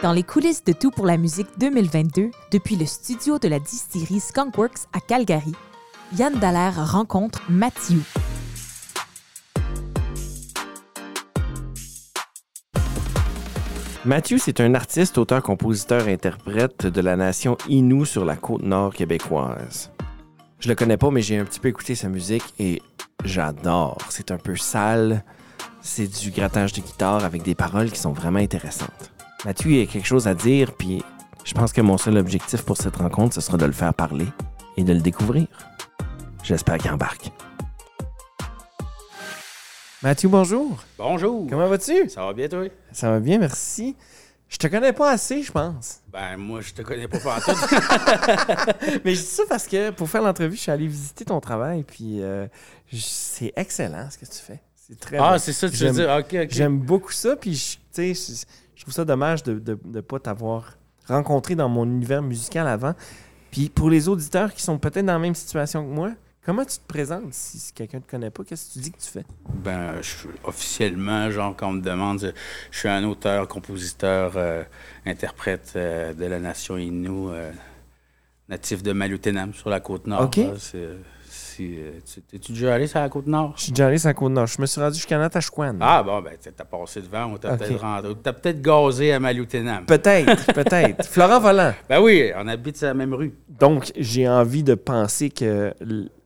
Dans les coulisses de Tout pour la musique 2022, depuis le studio de la distillerie Skunkworks à Calgary, Yann Dallaire rencontre Mathieu. Mathieu, c'est un artiste, auteur, compositeur, interprète de la nation Innu sur la côte nord québécoise. Je le connais pas, mais j'ai un petit peu écouté sa musique et j'adore. C'est un peu sale, c'est du grattage de guitare avec des paroles qui sont vraiment intéressantes. Mathieu il a quelque chose à dire, puis je pense que mon seul objectif pour cette rencontre, ce sera de le faire parler et de le découvrir. J'espère qu'il embarque. Mathieu, bonjour. Bonjour. Comment vas-tu? Ça va bien, toi? Ça va bien, merci. Je te connais pas assez, je pense. Ben, moi, je te connais pas partout. Mais je dis ça parce que pour faire l'entrevue, je suis allé visiter ton travail, puis euh, c'est excellent ce que tu fais. C'est très ah, c'est ça, tu veux dire? OK, OK. J'aime beaucoup ça, puis je- tu sais, je trouve ça dommage de ne pas t'avoir rencontré dans mon univers musical avant. Puis pour les auditeurs qui sont peut-être dans la même situation que moi, comment tu te présentes si, si quelqu'un ne te connaît pas? Qu'est-ce que tu dis que tu fais? Ben, je suis officiellement, genre, quand on me demande, je, suis un auteur, compositeur, euh, interprète euh, de la nation Innu, euh, natif de Maluthénam, sur la côte nord. OK. là. C'est, euh, tu- T'es-tu déjà allé sur la côte nord? Je suis déjà allé sur la Côte-Nord. Je me suis rendu jusqu'à Natashquan. Ah, bon, ben, t'as passé devant, on t'a OK. peut-être rendu- t'as peut-être gazé à Maluthénam. Peut-être, peut-être. Florent Volant. Ben oui, on habite sur la même rue. Donc, j'ai envie de penser que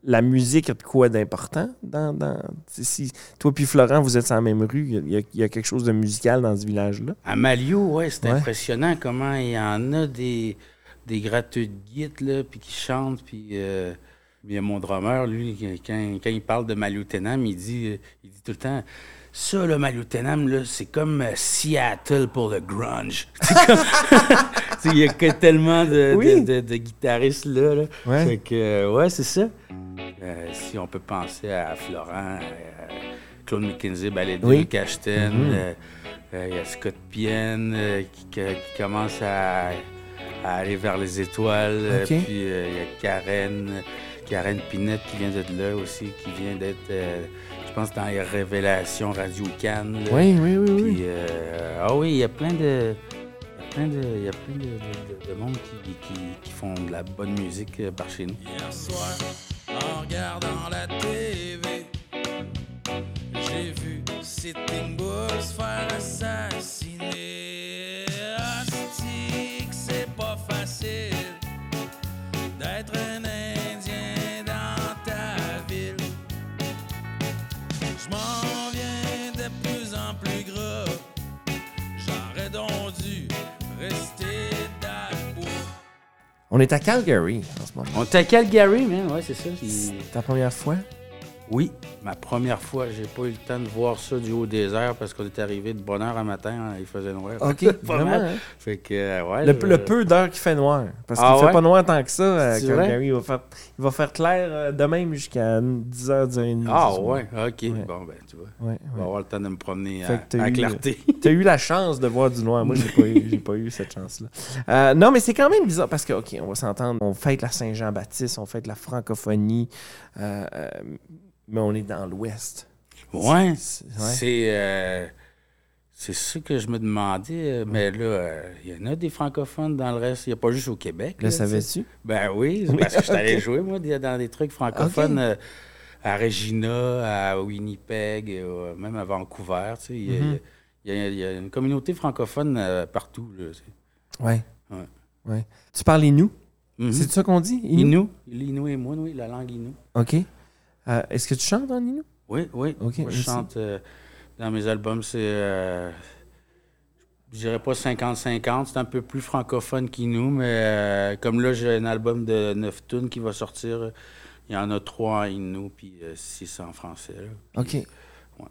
la musique a de quoi d'important dans. dans si- si toi puis Florent, vous êtes sur la même rue, il y, a- il y a quelque chose de musical dans ce village-là? À Malio, ouais, c'est Ouais. impressionnant comment il y en a des, des gratteux de guitare, là, puis qui chantent, puis euh, a mon drummer, lui, quand, quand il parle de Maluthénam, il dit, euh, il dit tout le temps, ça, là, Maluthénam, là, c'est comme euh, Seattle pour le grunge. Il y a que tellement de, Oui. de- de- de guitaristes là. là. Ouais. Fait que, euh, ouais, c'est ça. Euh, si on peut penser à Florent, euh, Claude McKenzie, Balédou, Oui. Cachten, Mhm. euh, il y a Scott Pienne qui, commence à, à aller vers les étoiles. Puis il y a Karen, Karen Pinette qui vient de là aussi, qui vient d'être, euh, je pense, dans les révélations Radio Cannes. là. Oui, oui, oui, oui. Puis, euh, ah oui, il y a plein de. Il y a plein de, il y a plein de, de- de- de monde qui, qui, qui font de la bonne musique euh, par chez nous. Hier soir, en regardant la TV, On est à Calgary en ce moment. On est à Calgary, man, ouais, c'est ça. C'est ta première fois? Oui, ma première fois, j'ai pas eu le temps de voir ça du haut des airs parce qu'on est arrivé de bonne heure à matin, hein, il faisait noir. OK, vraiment? hein? Fait que, euh, ouais. Le, je- le peu d'heures qu'il fait noir. Parce qu'il Ah fait ouais? pas noir tant que ça? Calgary. Il va faire, il va faire clair euh, de même jusqu'à 10h, 10h30. Ah ouais, ok. Ouais. Bon, ben, tu vois. On va avoir le temps de me promener Fait à, que t'as à eu, clarté. T'as eu la chance de voir du noir. Moi, j'ai pas eu, pas eu cette chance-là. Euh, non, mais c'est quand même bizarre parce que, OK, on va s'entendre. On fête la Saint-Jean-Baptiste, on fête la francophonie, euh, euh, mais on est dans l'Ouest. Ouais. C'est- euh, c'est ça que je me demandais. euh, Mais là, euh, il y en a des francophones dans le reste. Il n'y a pas juste au Québec. Le savais-tu? Ben oui, parce que je ok. jouer, moi, dans des trucs francophones euh, à Regina, à Winnipeg, euh, même à Vancouver. Tu sais, il, y a, il y a- il y a une communauté francophone partout. Là, tu sais. Ouais. Ouais. ouais. Tu parles Inou? Mhm. C'est ça qu'on dit? Inou? L'Inou et moi, oui, la langue Inou. OK. Euh, Est-ce que tu chantes en Inou? Oui, oui. Ok, moi, je chante euh, dans mes albums, c'est. euh, je dirais pas 50-50, c'est un peu plus francophone qu'Inou, mais euh, comme là, j'ai un album de 9 tunes qui va sortir. Il y en a 3 en Inou, puis 6 en français. là. Puis, OK. Ouais,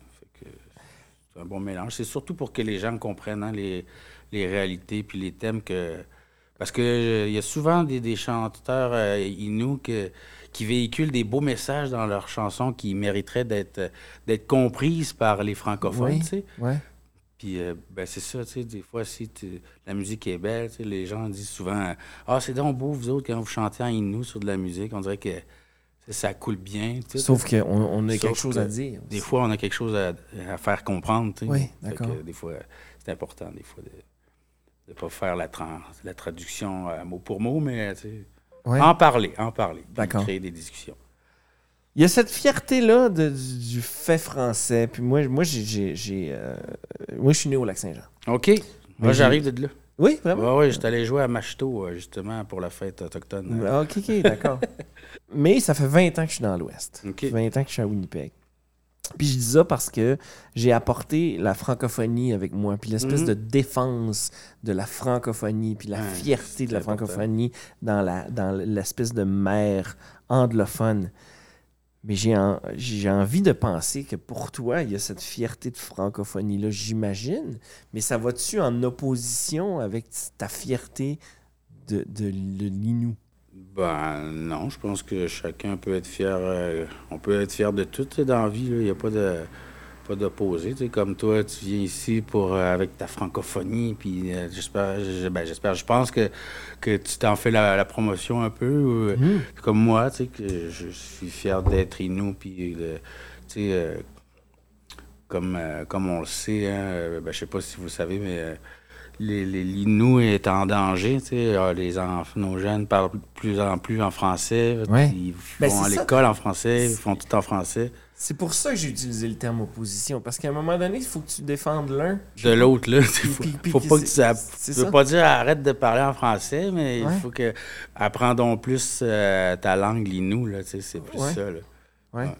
c'est un bon mélange. C'est surtout pour que les gens comprennent hein, les, les réalités puis les thèmes que. Parce que euh, il y a souvent des, des chanteurs euh, inuits que- qui véhiculent des beaux messages dans leurs chansons qui mériteraient d'être euh, d'être comprises par les francophones, Oui. tu sais. Ouais. Puis, euh, ben, c'est ça, tu sais, des fois, si la musique est belle, tu sais, les gens disent souvent Ah, c'est donc beau, vous autres, quand vous chantez en inou sur de la musique, on dirait que ça coule bien. tu sais. Sauf qu'on on a Sauf quelque chose que à dire. Des fois, on a quelque chose à, à faire comprendre. tu sais. Oui, d'accord. Des fois, c'est important, des fois, de, de pas faire la, traduction euh, mot pour mot, mais tu sais, Ouais. en parler, en parler. D'accord. Créer des discussions. Il y a cette fierté-là de- du, du fait français. Puis moi, moi, j'ai, j'ai- j'ai, euh, moi, je suis né au Lac-Saint-Jean. OK. Mais Moi, j'arrive de là. Oui, vraiment? Oui, oui, j'étais allé jouer à Machito, euh, justement, pour la fête autochtone. Ah, OK, OK, d'accord. Mais ça fait 20 ans que je suis dans l'Ouest. OK. Ça fait 20 ans que je suis à Winnipeg. Puis je dis ça parce que j'ai apporté la francophonie avec moi, puis l'espèce Mhm. de défense de la francophonie, puis la Ouais, fierté de la important. francophonie dans la dans l'espèce de mer anglophone. Mais j'ai en- j'ai envie de penser que pour toi, il y a cette fierté de francophonie-là, j'imagine. Mais ça va-tu en opposition avec ta fierté de, de, de l'Inou? Ben non, je pense que chacun peut être fier. euh, on peut être fier de tout dans la vie. Il n'y a pas de pas d'opposé. Comme toi, tu viens ici pour euh, avec ta francophonie. Puis euh, j'espère, je- ben, j'espère, je pense que, que tu t'en fais la, la promotion un peu. ou, Mhm. Comme moi, tu sais, que je suis fier d'être Inou. Puis tu sais, comme, comme on le sait, hein, ben, je sais pas si vous le savez, mais l'Inou est en danger. tu sais. Euh, les enfants, nos jeunes parlent de plus en plus en français. Ouais. Ils Ben, vont à c'est ça. l'école en français, ils font tout en français. C'est pour ça que j'ai utilisé le terme opposition, parce qu'à un moment donné, il faut que tu défendes l'un. De l'autre, là, il faut, puis- puis faut pas que tu... Tu veux ça. pas dire arrête de parler en français, mais Ouais. il faut que... Apprendons plus euh, ta langue, l'Inou, là, c'est plus Ouais. ça, là. Ouais. Ouais.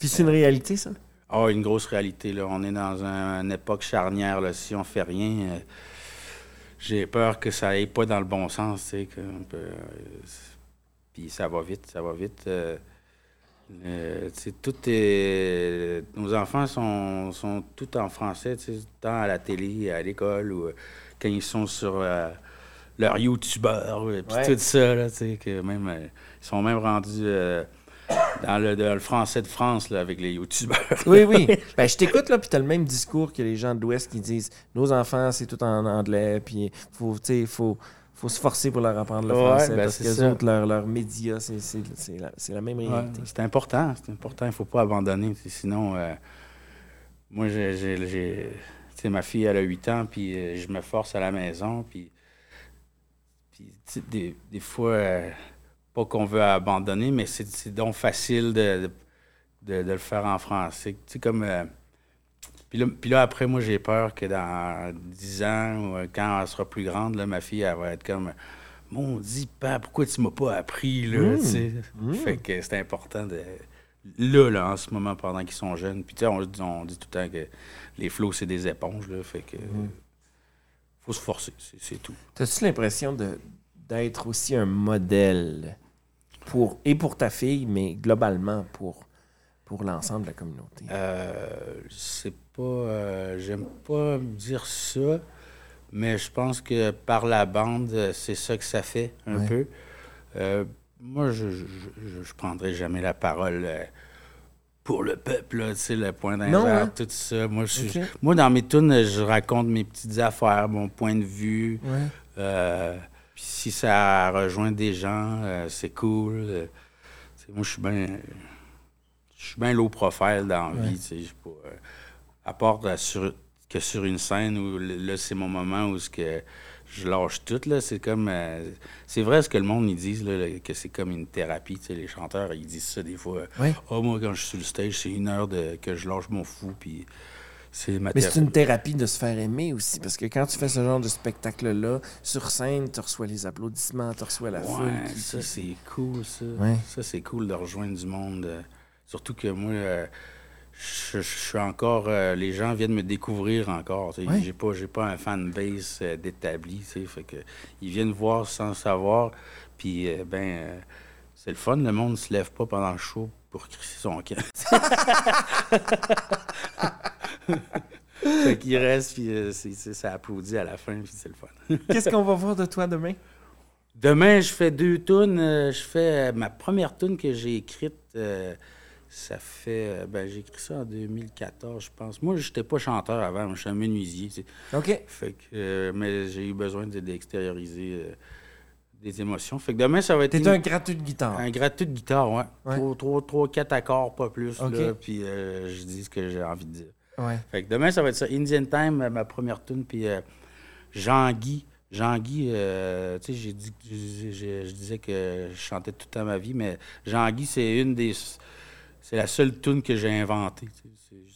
Puis c'est une réalité, ça? Ah, une grosse réalité, là. On est dans un- une époque charnière, là. Si on fait rien, euh, j'ai peur que ça aille pas dans le bon sens, tu sais, qu'on peut... euh, Puis ça va vite, ça va vite. euh, euh, tu sais, tout est... Nos enfants sont, sont tout en français, tu sais, tant à la télé, à l'école, ou euh, quand ils sont sur leur YouTuber, euh, puis Ouais. tout ça, là, tu sais, que même... ils sont même rendus... dans le, français de France, là, avec les youtubeurs. Oui, oui. ben, je t'écoute, là, puis t'as le même discours que les gens de l'Ouest qui disent nos enfants, c'est tout en anglais, puis faut, tu faut, faut se forcer pour leur apprendre le Ouais, français, ben, parce que les autres, leurs leurs médias, c'est- c'est c'est la, c'est la même Ouais, réalité. c'est important, c'est important. Il ne faut pas abandonner. tu Sinon, euh, moi, j'ai, j'ai- j'ai- tu sais, ma fille, elle a 8 ans, puis euh, je me force à la maison, puis, puis tu des, des fois, euh, pas qu'on veut abandonner, mais c'est, donc facile de, de, de le faire en français. Tu sais, comme... euh, puis là, puis là, après, moi, j'ai peur que dans 10 ans, ou quand elle sera plus grande, là, ma fille, elle va être comme... Mon dit, père, pourquoi tu m'as pas appris, là, Mmh. tu sais? Mmh. Fait que c'est important de... Là, là, en ce moment, pendant qu'ils sont jeunes. Puis, tu sais, on, dit- on dit tout le temps que les flots, c'est des éponges, là. Fait que... Faut se forcer, c'est, tout. T'as-tu l'impression de- d'être aussi un modèle? Pour, et pour ta fille, mais globalement pour, pour l'ensemble de la communauté? Euh, c'est pas... euh, j'aime pas dire ça, mais je pense que par la bande, c'est ça que ça fait, un Ouais. peu. Euh, moi, je, je, je, je prendrai jamais la parole euh, pour le peuple, là, tu sais, le point d'invert, hein? tout ça. Moi, je moi, dans mes tunes, je raconte mes petites affaires, mon point de vue. Ouais. Euh, puis si ça rejoint des gens, euh, c'est cool. Euh, moi, je suis bien. Je suis bien low profile dans la vie. suis pas, euh, à part sur- que sur une scène où là, c'est mon moment où ce que je lâche tout. Là, c'est comme. euh, c'est vrai ce que le monde ils disent, là, là, que c'est comme une thérapie. tu sais, Les chanteurs, ils disent ça des fois. Ouais. Oh, moi, quand je suis sur le stage, c'est une heure de, que je lâche mon fou. Puis c'est ma Mais c'est une thérapie de se faire aimer aussi, parce que quand tu fais ce genre de spectacle-là, sur scène, tu reçois les applaudissements, tu reçois la foule. Ouais, qui- ça c'est cool, ça. Ouais. Ça c'est cool de rejoindre du monde. euh, surtout que moi, euh, je je suis encore. euh, les gens viennent me découvrir encore. Ouais. J'ai pas, j'ai pas un fan base euh, d'établi. Fait que ils viennent voir sans savoir. Puis euh, ben, c'est le fun. Le monde se lève pas pendant le show pour crisser son camp. fait qu'il reste puis euh, c'est- c'est- ça applaudit à la fin puis c'est le fun. Qu'est-ce qu'on va voir de toi demain? Demain, je fais deux tunes. Euh, Je fais euh, ma première tune que j'ai écrite. euh, ça fait. ben, j'ai écrit ça en 2014, je pense. Moi, j'étais pas chanteur avant, moi, je suis un menuisier. tu sais. OK. Fait que, euh, mais j'ai eu besoin de- d'extérioriser euh, des émotions. Fait que demain, ça va être T'es une- un gratteux de guitare. un gratuit de guitare, ouais. Trois, trois, trois, quatre accords, pas plus. Là, puis euh, je dis ce que j'ai envie de dire. Ouais. Fait que demain, ça va être ça. Indian Time, euh, ma première tune, puis euh, Jean-Guy. Jean-Guy, euh, tu sais, j'ai dit, je, disais que je chantais tout le temps ma vie, mais Jean-Guy, c'est une des. C'est la seule tune que j'ai inventée.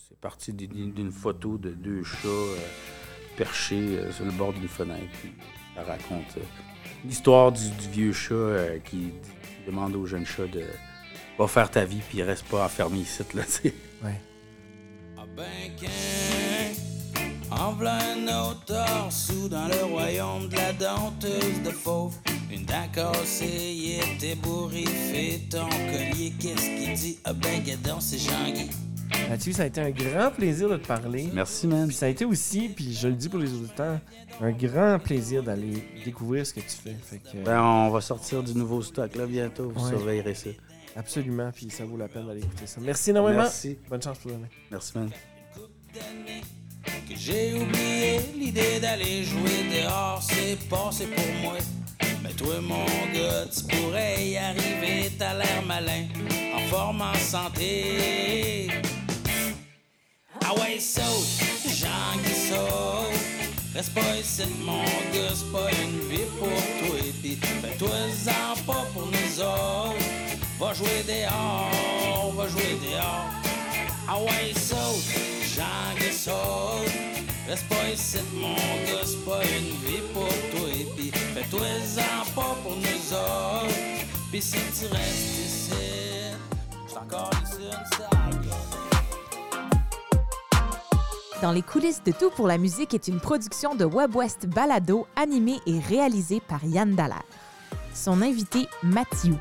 C'est parti d'une photo de deux chats euh, perchés sur le bord d'une fenêtre. Puis ça raconte l'histoire du, du vieux chat qui, demande au jeune chat de. Va faire ta vie, puis reste pas enfermé ici, là, tu sais. Ouais. Qu'un, en v'là un autre sous dans le royaume de la denteuse de fauve. Une dent cassée, il était bourriffé, ton collier, qu'est-ce qu'il dit? Ah ben gadon, c'est Jean-Guy. Mathieu, ça a été un grand plaisir de te parler. Merci, man. Puis ça a été aussi, puis je le dis pour les auditeurs, un grand plaisir d'aller découvrir ce que tu fais. Fait que, Ben, on va sortir du nouveau stock là bientôt. Vous Ouais. surveillerez ça. Absolument, puis ça vaut la peine d'aller écouter ça. Merci énormément. Merci. Bonne chance pour demain. Merci, man. j'ai oublié l'idée d'aller jouer dehors, c'est passé pour moi. Mais toi, mon gars, tu pourrais y arriver, t'as l'air malin, en forme, en santé. Ah ouais, saute, Jean qui saute. Reste pas ici, mon gars, c'est pas une vie pour toi. Jouer dehors, va jouer dehors. Ah ouais, saute, Jean qui saute. Reste pas ici, mon gars, c'est pas une vie pour toi. Pis fais-toi-en pas pour nous autres. Pis si tu restes ici, c'est encore ici une saga. Dans les coulisses de Tout pour la musique est une production de WebWest Balado animée et réalisée par Yann Dallaire. Son invité, Mathieu,